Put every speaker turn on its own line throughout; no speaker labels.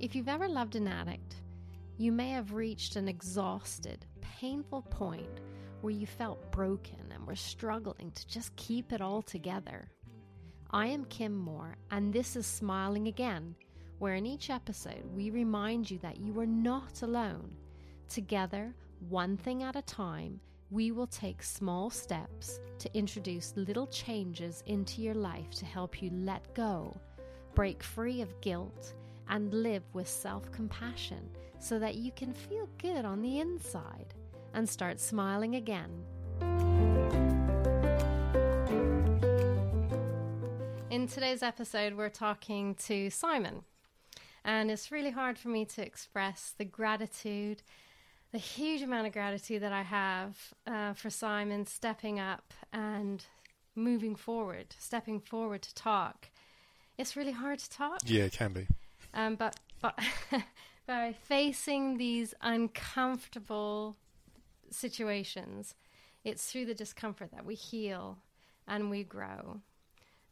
If you've ever loved an addict, you may have reached an exhausted, painful point where you felt broken and were struggling to just keep it all together. I am Kim Moore, and this is Smiling Again, where in each episode we remind you that you are not alone. Together, one thing at a time, we will take small steps to introduce little changes into your life to help you let go, break free of guilt, and live with self compassion so that you can feel good on the inside and start smiling again. In today's episode, we're talking to Simon, and it's really hard for me to express the gratitude the huge amount of gratitude that I have uh, for Simon stepping up and moving forward, stepping forward to talk. It's really hard to talk.
Yeah, it can be.
Um, but but by facing these uncomfortable situations, it's through the discomfort that we heal and we grow.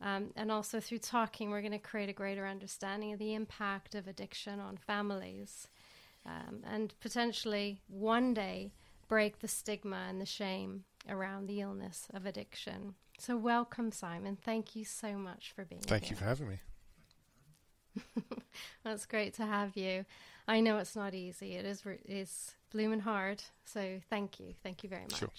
Um, and also through talking, we're going to create a greater understanding of the impact of addiction on families um, and potentially one day break the stigma and the shame around the illness of addiction. So, welcome, Simon. Thank you so much for being
Thank
here.
Thank you for having me.
That's great to have you. I know it's not easy. It is is blooming hard. So, thank you. Thank you very much.
Sure.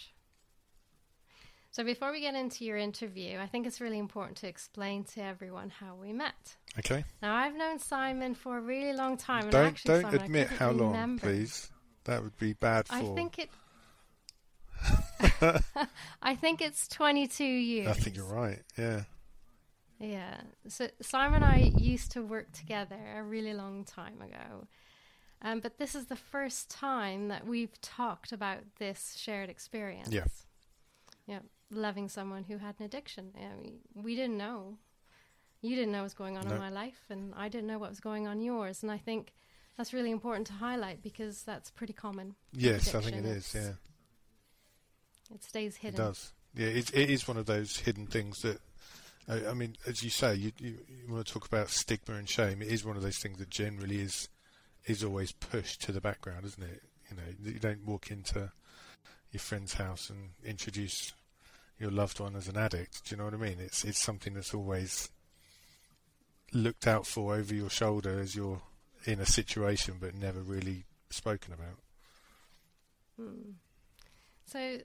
So, before we get into your interview, I think it's really important to explain to everyone how we met.
Okay.
Now, I've known Simon for a really long time. and
Don't
actually,
don't
Simon,
admit how long,
remember.
please. That would be bad For...
I think it. I think it's 22 years.
I think you're right. Yeah.
Yeah. So Simon and I used to work together a really long time ago. Um, but this is the first time that we've talked about this shared experience.
Yeah.
Yeah. Loving someone who had an addiction. I mean, we didn't know. You didn't know what was going on
No.
in my life, and I didn't know what was going on yours. And I think that's really important to highlight because that's pretty common.
Yes, I think it
Addiction,
is. Yeah,
It stays hidden.
it does. Yeah, it, it is one of those hidden things that. I I mean, as you say, you, you, you want to talk about stigma and shame. It is one of those things that generally is is always pushed to the background, isn't it? You know, you don't walk into your friend's house and introduce your loved one as an addict. Do you know what I mean? It's it's something that's always looked out for over your shoulder as you're in a situation, but never really spoken about.
Hmm. So,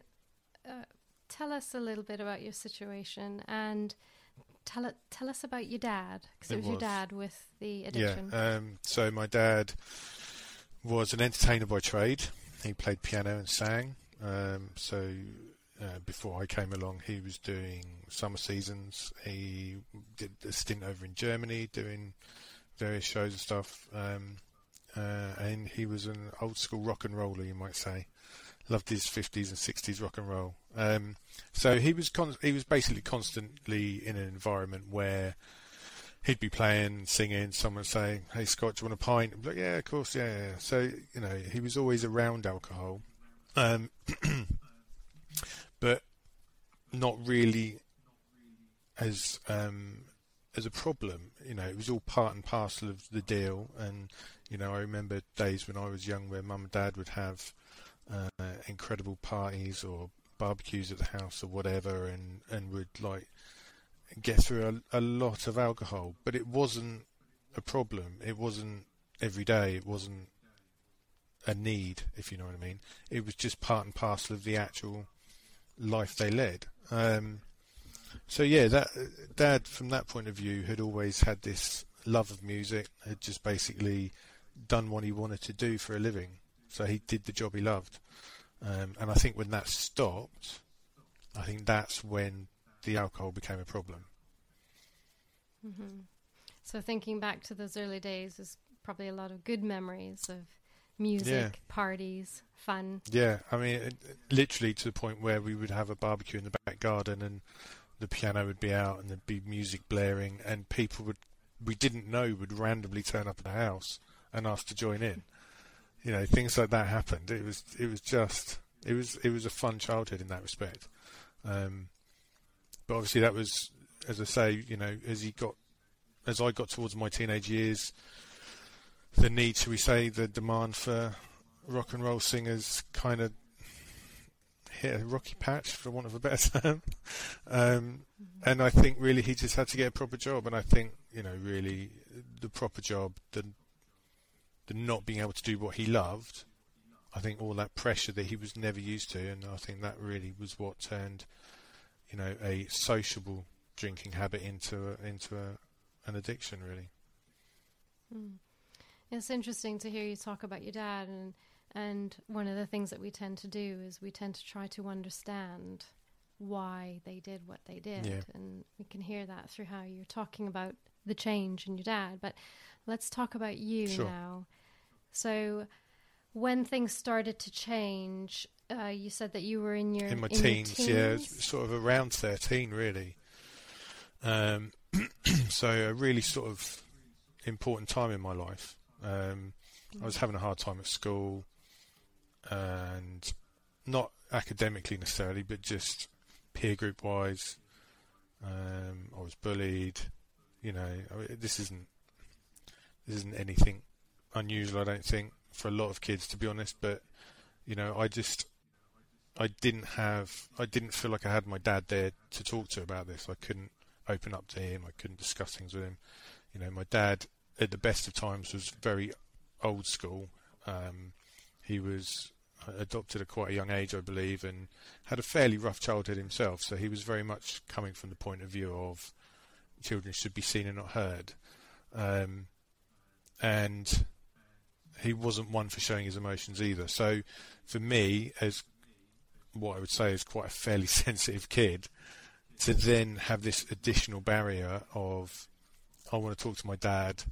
uh, tell us a little bit about your situation and tell it, tell us about your dad because it,
It
was, your dad with the addiction.
Yeah. Um, so my dad was an entertainer by trade. He played piano and sang. Um, so uh, before I came along, he was doing summer seasons. He did a stint over in Germany doing various shows and stuff. Um, uh, and he was an old school rock and roller, you might say. Loved his 50s and 60s rock and roll. Um, so he was con- he was basically constantly in an environment where he'd be playing, singing, someone saying, "Hey Scott, do you want a pint?" I'd like, "Yeah, of course, yeah." yeah. So you know, he was always around alcohol, um, but not really as um, as a problem. You know, it was all part and parcel of the deal. And you know, I remember days when I was young where mum and dad would have uh, incredible parties or barbecues at the house or whatever, and and would like get through a, a lot of alcohol, but it wasn't a problem. It wasn't every day. It wasn't a need, if you know what I mean. It was just part and parcel of the actual life they led. Um, so yeah, that dad, from that point of view, had always had this love of music. Had just basically done what he wanted to do for a living. So he did the job he loved. Um, and I think when that stopped, I think that's when the alcohol became a problem.
hmm So thinking back to those early days, is probably a lot of good memories of music,
Yeah.
parties, fun.
Yeah, I mean, it- literally to the point where we would have a barbecue in the back garden and the piano would be out and there'd be music blaring and people would we didn't know would randomly turn up at the house and ask to join in. You know, things like that happened. It was it was just it was it was a fun childhood in that respect. Um, but obviously that was, as I say, you know, as he got as I got towards my teenage years, the need, shall we say, the demand for rock and roll singers kind of hit a rocky patch, for want of a better term. Um, and I think really he just had to get a proper job. And I think you know really the proper job, the the not being able to do what he loved. I think all that pressure that he was never used to, and I think that really was what turned, you know, a sociable drinking habit into a, into a, an addiction, really.
Mm. It's interesting to hear you talk about your dad and and one of the things that we tend to do is we tend to try to understand why they did what they did.
Yeah.
And we can hear that through how you're talking about the change in your dad. But let's talk about you
Sure.
now. So, when things started to change, uh, you said that you were in your
in my
your
teens, yeah,
teens?
it's sort of around thirteen, really. Um, so a really sort of important time in my life. Um, I was having a hard time at school, and not academically necessarily, but just peer group wise. Um, I was bullied. You know, this isn't this isn't anything unusual. I don't think for a lot of kids, to be honest. But you know, I just I didn't have I didn't feel like I had my dad there to talk to about this. I couldn't open up to him. I couldn't discuss things with him. You know, my dad at the best of times was very old school. Um, he was uh, adopted at quite a young age, I believe, and had a fairly rough childhood himself. So he was very much coming from the point of view of children should be seen and not heard. Um, and he wasn't one for showing his emotions either. So for me, as what I would say is quite a fairly sensitive kid, to then have this additional barrier of I want to talk to my dad,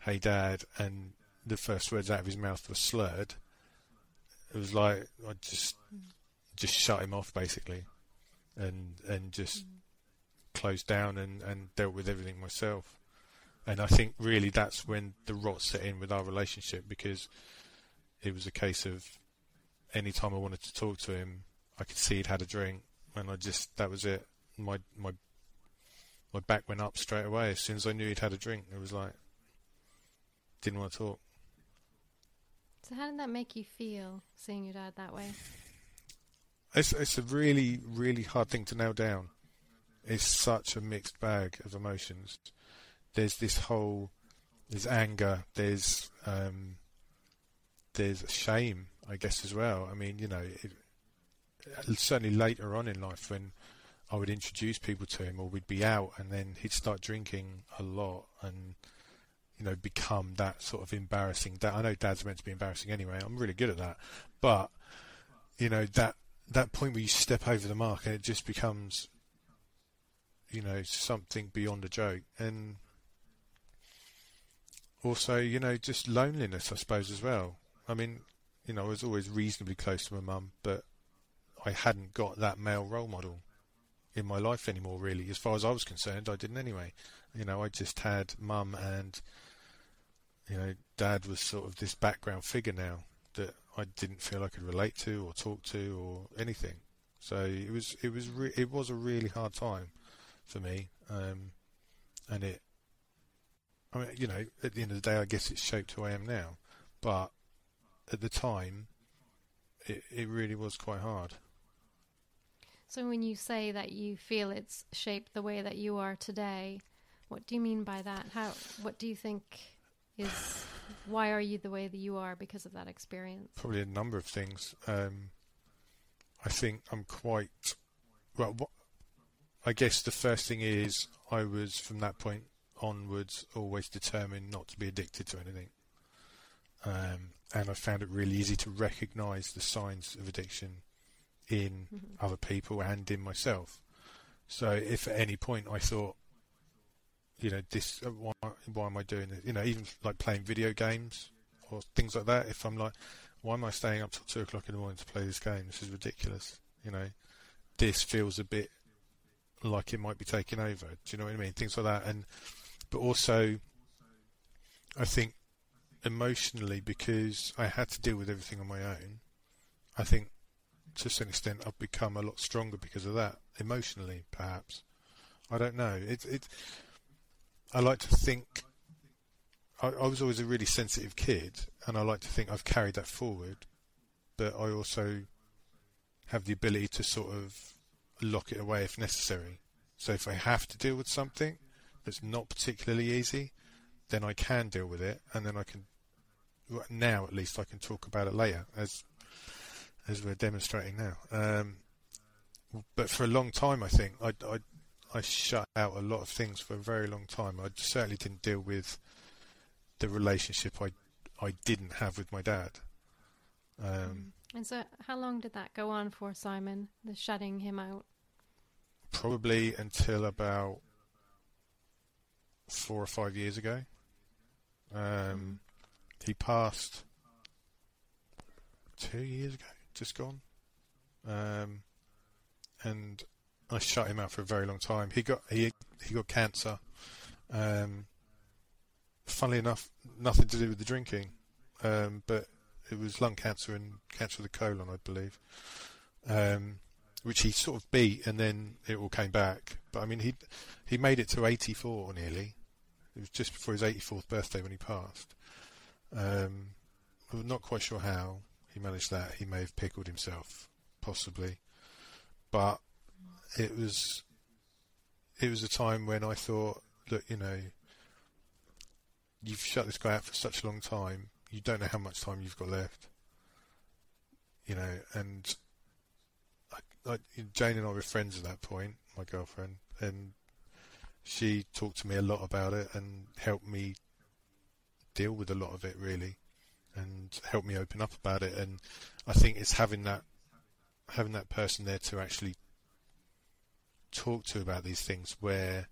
hey dad, and the first words out of his mouth were slurred. It was like I just just shut him off basically, and and just mm. closed down and, and dealt with everything myself. And I think really that's when the rot set in with our relationship because it was a case of any time I wanted to talk to him, I could see he'd had a drink, and I just that was it. My my my back went up straight away as soon as I knew he'd had a drink. It was like didn't want to talk.
So, how did that make you feel seeing your dad that way?
It's it's a really really hard thing to nail down. It's such a mixed bag of emotions. There's this whole there's anger. There's um, there's shame, I guess as well. I mean, you know, it, certainly later on in life when I would introduce people to him, or we'd be out, and then he'd start drinking a lot, and you know, become that sort of embarrassing. Dad. I know Dad's meant to be embarrassing anyway. I'm really good at that, but you know that that point where you step over the mark and it just becomes, you know, something beyond a joke, and also, you know, just loneliness, I suppose, as well. I mean, you know, I was always reasonably close to my mum, but I hadn't got that male role model in my life anymore, really. As far as I was concerned, I didn't anyway. You know, I just had mum and, you know, dad was sort of this background figure now that I didn't feel I could relate to or talk to or anything. So it was it was re- it was a really hard time for me, um, and it. I mean, you know, at the end of the day, I guess it's shaped who I am now, but at the time, it it really was quite hard.
So, when you say that you feel it's shaped the way that you are today, what do you mean by that? How? What do you think is? Why are you the way that you are because of that experience?
Probably a number of things. Um, I think I'm quite well. What, I guess the first thing is I was from that point onwards always determined not to be addicted to anything, um, and I found it really easy to recognise the signs of addiction in
Mm-hmm.
other people and in myself. So if at any point I thought, you know, this, uh, why, why am I doing this? You know, even like playing video games or things like that. If I'm like, why am I staying up till two o'clock in the morning to play this game? This is ridiculous. You know, this feels a bit like it might be taking over. Do you know what I mean? Things like that. And but also, I think emotionally because I had to deal with everything on my own. I think to some extent I've become a lot stronger because of that. Emotionally, perhaps. I don't know. It it. I like to think I, I was always a really sensitive kid, and I like to think I've carried that forward. But I also have the ability to sort of lock it away if necessary. So if I have to deal with something that's not particularly easy, then I can deal with it, and then I can now at least I can talk about it later, as as we're demonstrating now. Um, but for a long time, I think I, I I shut out a lot of things for a very long time. I certainly didn't deal with the relationship I I didn't have with my dad. Um, mm.
and so, how long did that go on for, Simon? The shutting him out.
Probably until about four or five years ago. Um. He passed two years ago, just gone. Um, and I shut him out for a very long time. He got he he got cancer. Um, funnily enough, nothing to do with the drinking, um, but it was lung cancer and cancer of the colon, I believe, um, which he sort of beat, and then it all came back. But I mean, he he made it to 84 nearly. It was just before his 84th birthday when he passed. Um, I'm not quite sure how he managed that. He may have pickled himself, possibly, but it was it was a time when I thought, look, you know, you've shut this guy out for such a long time. You don't know how much time you've got left. You know, and I, I, Jane and I were friends at that point, my girlfriend, and she talked to me a lot about it and helped me deal with a lot of it really, and helped me open up about it. And I think it's having that having that person there to actually talk to about these things where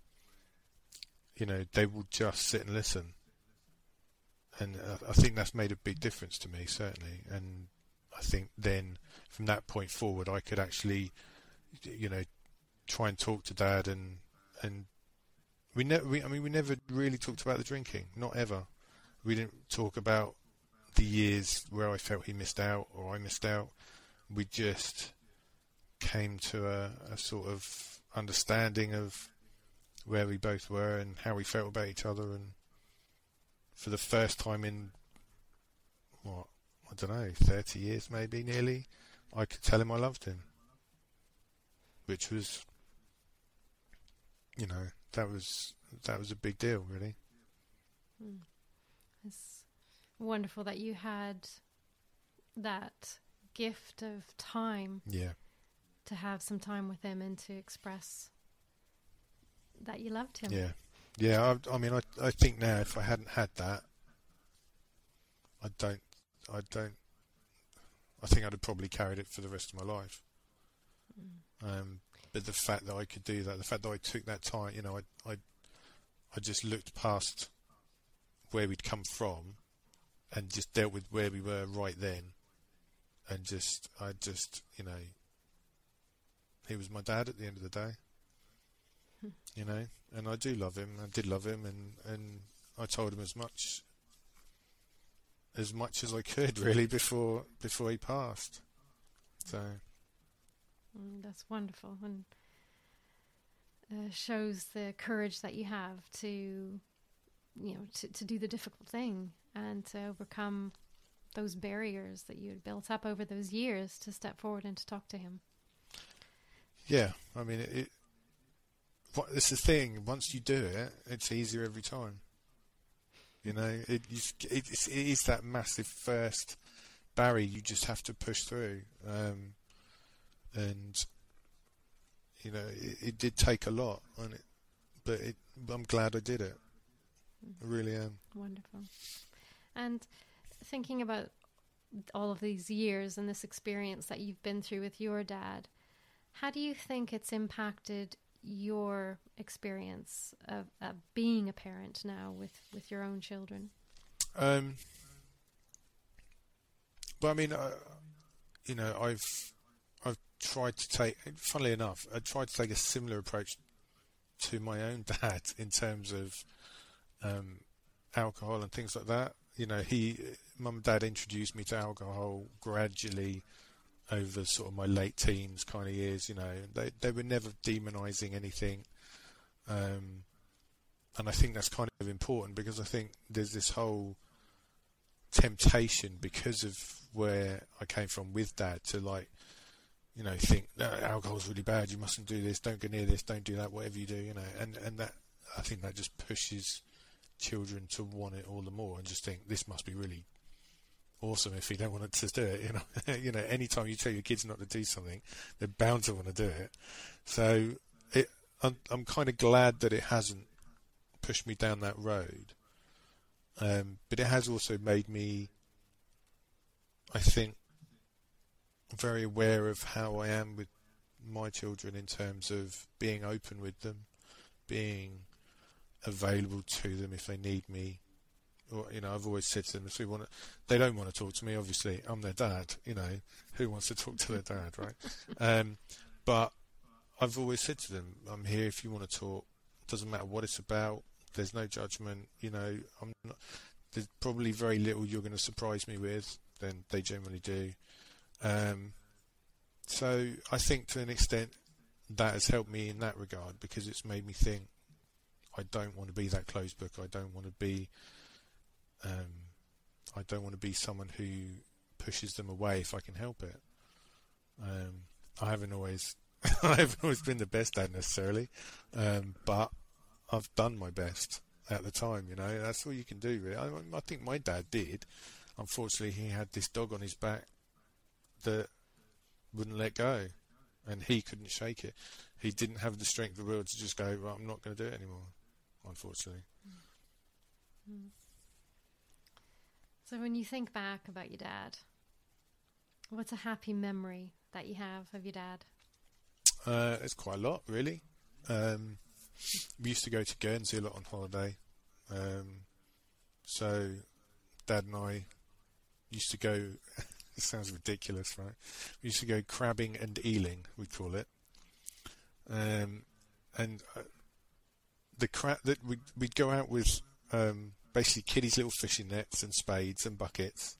you know they will just sit and listen and I think that's made a big difference to me certainly and I think then from that point forward I could actually you know try and talk to dad and and we never we, I mean we never really talked about the drinking. Not ever. We didn't talk about the years where I felt he missed out or I missed out. We just came to a, a sort of understanding of where we both were and how we felt about each other. And for the first time in what I don't know, thirty years maybe nearly, I could tell him I loved him, which was, you know, that was that was a big deal, really.
Mm. It's wonderful that you had that gift of time.
Yeah
to have some time with him and to express that you loved him.
Yeah, yeah. I, I mean, I I think now if I hadn't had that, I don't, I don't. I think I'd have probably carried it for the rest of my life. Mm. Um, but the fact that I could do that, the fact that I took that time, you know, I, I, I just looked past where we'd come from, and just dealt with where we were right then, and just, I just, you know, he was my dad at the end of the day. Hmm. You know, and I do love him. I did love him, and and I told him as much as much as I could really before before he passed. So
mm, that's wonderful and uh, shows the courage that you have to you know to, to do the difficult thing and to overcome those barriers that you had built up over those years to step forward and to talk to him.
Yeah, I mean, it, it, it's the thing. Once you do it, it's easier every time. You know, it, it, it is that massive first barrier you just have to push through. Um, and you know, it, it, did take a lot, and it, but it, I'm glad I did it. I really am.
Wonderful. And thinking about all of these years and this experience that you've been through with your dad, how do you think it's impacted your experience of, of being a parent now with, with your own children?
Um, but I mean, uh, you know, I've tried to take. Funnily enough, I tried to take a similar approach to my own dad in terms of um, alcohol and things like that. You know, he, mum and dad introduced me to alcohol gradually over sort of my late teens kind of years. You know, they they were never demonising anything. Um, and I think that's kind of important because I think there's this whole temptation because of where I came from with dad to like, you know, think no, alcohol's really bad. You mustn't do this. Don't go near this. Don't do that. Whatever you do, you know, and and that I think that just pushes children to want it all the more and just think this must be really awesome if you don't want to do it. You know, you know, anytime you tell your kids not to do something, they're bound to want to do it. So it, I'm, I'm kind of glad that it hasn't pushed me down that road. Um, but it has also made me, I think, very aware of how I am with my children in terms of being open with them, being available to them if they need me. Or, you know, I've always said to them, if they want to, they don't want to talk to me, obviously, I'm their dad, you know, who wants to talk to their dad, right? Um, but I've always said to them, I'm here if you want to talk. Doesn't matter what it's about. There's no judgment. You know, I'm not, there's probably very little you're going to surprise me with. Then they generally do. Um, so I think to an extent that has helped me in that regard because it's made me think I don't want to be that closed book. I don't want to be. Um, I don't want to be someone who pushes them away if I can help it. Um, I haven't always I haven't always been the best dad necessarily, um, but I've done my best at the time. You know, that's all you can do. Really, I, I think my dad did. Unfortunately, he had this dog on his back that wouldn't let go, and he couldn't shake it. He didn't have the strength of the will to just go. Well, I'm not going to do it anymore. Unfortunately.
Mm. So, when you think back about your dad, what's a happy memory that you have of your dad?
Uh, it's quite a lot, really. Um, we used to go to Guernsey a lot on holiday. Um, so, Dad and I used to go. It sounds ridiculous, right? We used to go crabbing and eeling, we'd call it. Um, and uh, the crab that we'd, we'd go out with um, basically kiddies' little fishing nets and spades and buckets,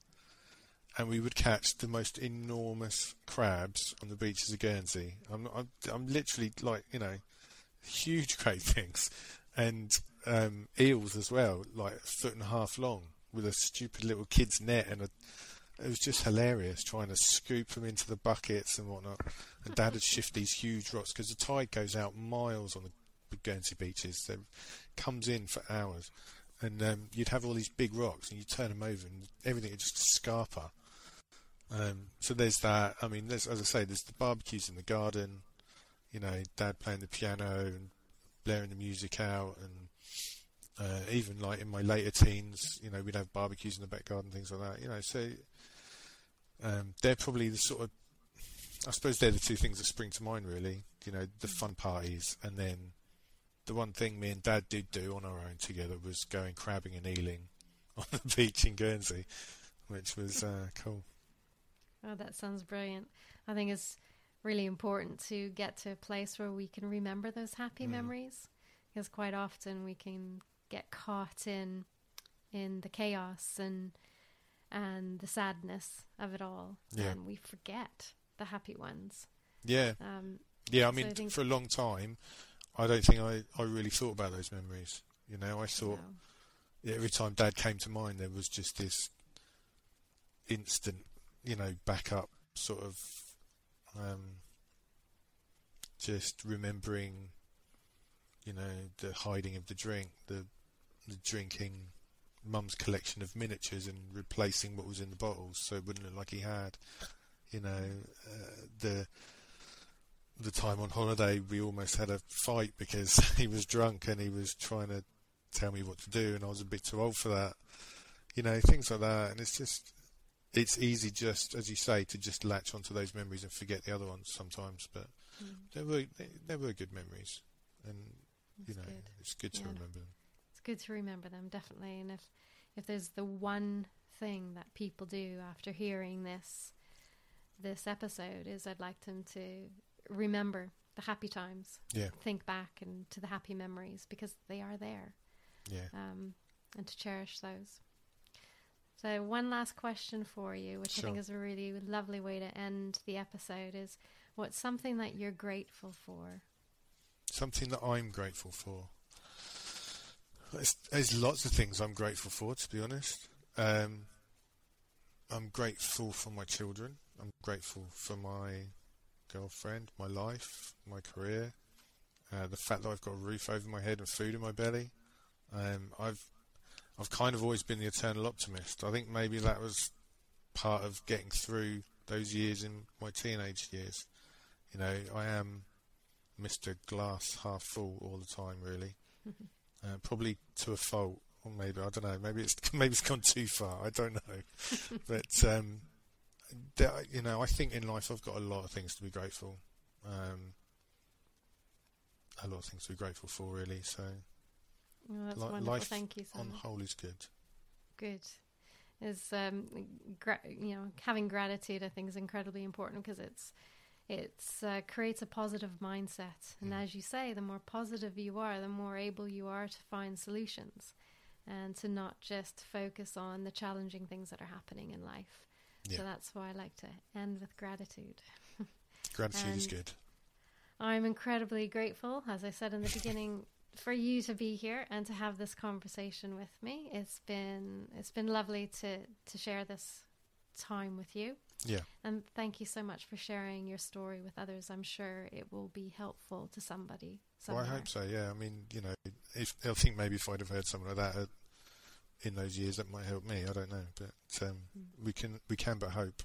and we would catch the most enormous crabs on the beaches of Guernsey. I'm, I'm, I'm literally like, you know, huge great things, and um, eels as well, like a foot and a half long, with a stupid little kid's net, and a, it was just hilarious trying to scoop them into the buckets and whatnot. And Dad would shift these huge rocks because the tide goes out miles on the Guernsey beaches. It comes in for hours. And um, you'd have all these big rocks, and you turn them over, and everything is just scarper. Um, so there's that. I mean, as I say, there's the barbecues in the garden. You know, Dad playing the piano and blaring the music out, and uh, even like in my later teens, you know, we'd have barbecues in the back garden, things like that. You know, so um, they're probably the sort of, I suppose they're the two things that spring to mind, really. You know, the fun parties, and then the one thing me and Dad did do on our own together was going crabbing and eeling on the beach in Guernsey, which was uh, cool.
Oh, that sounds brilliant. I think it's really important to get to a place where we can remember those happy mm. memories because quite often we can get caught in in the chaos and and the sadness of it all yeah. and we forget the happy ones
yeah um, yeah i mean so I for a long time i don't think I, I really thought about those memories you know i thought no. every time dad came to mind there was just this instant you know, back up sort of um, just remembering, you know, the hiding of the drink, the the drinking mum's collection of miniatures and replacing what was in the bottles so it wouldn't look like he had. You know, uh, the the time on holiday we almost had a fight because he was drunk and he was trying to tell me what to do and I was a bit too old for that. You know, things like that and it's just it's easy just as you say to just latch onto those memories and forget the other ones sometimes but mm. they were they, they, were good memories and That's you know good. it's good to yeah. remember them
good to remember them definitely and if if there's the one thing that people do after hearing this this episode is I'd like them to remember the happy times
yeah
think back and to the happy memories because they are there
yeah
um and to cherish those so, one last question for you, which sure. I think is a really lovely way to end the episode, is what's something that you're grateful for?
Something that I'm grateful for. There's, lots of things I'm grateful for, to be honest. Um, I'm grateful for my children. I'm grateful for my girlfriend, my life, my career, uh, the fact that I've got a roof over my head and food in my belly. Um, I've I've kind of always been the eternal optimist. I think maybe that was part of getting through those years in my teenage years. You know, I am Mr. Glass half full all the time, really. uh, probably to a fault, or maybe I don't know. Maybe it's maybe it's gone too far. I don't know, but um, you know, I think in life I've got a lot of things to be grateful. Um, a lot of things to be grateful for, really. So,
well, that's li- wonderful. Life Thank you.
Simon. on whole is good.
Good. Is um, gra- you know having gratitude, I think, is incredibly important because it's it's uh, creates a positive mindset, and mm. as you say, the more positive you are, the more able you are to find solutions, and to not just focus on the challenging things that are happening in life. Yeah. So that's why I like to end with gratitude.
gratitude is good.
I'm incredibly grateful, as I said in the beginning, for you to be here and to have this conversation with me. It's been it's been lovely to to share this time with you.
Yeah.
And thank you so much for sharing your story with others. I'm sure it will be helpful to somebody.
Somewhere. Well, I hope so. Yeah. I mean, you know, if I think maybe if I'd have heard something like that at, in those years, that might help me. I don't know, but um, mm. we can we can but hope.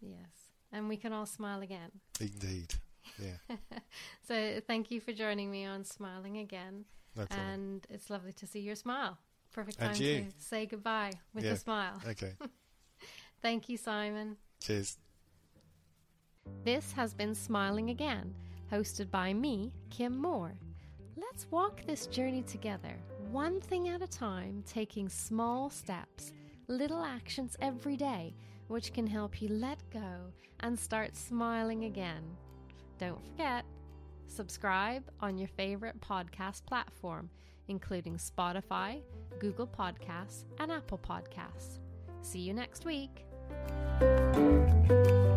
Yes, and we can all smile again.
Indeed. Yeah.
so thank you for joining me on Smiling Again.
No problem.
And it's lovely to see your smile. Perfect time to say goodbye with yeah. a smile.
Okay.
thank you, Simon.
Cheers.
This has been Smiling Again, hosted by me, Kim Moore. Let's walk this journey together, one thing at a time, taking small steps, little actions every day, which can help you let go and start smiling again. Don't forget, subscribe on your favorite podcast platform, including Spotify, Google Podcasts, and Apple Podcasts. See you next week. Música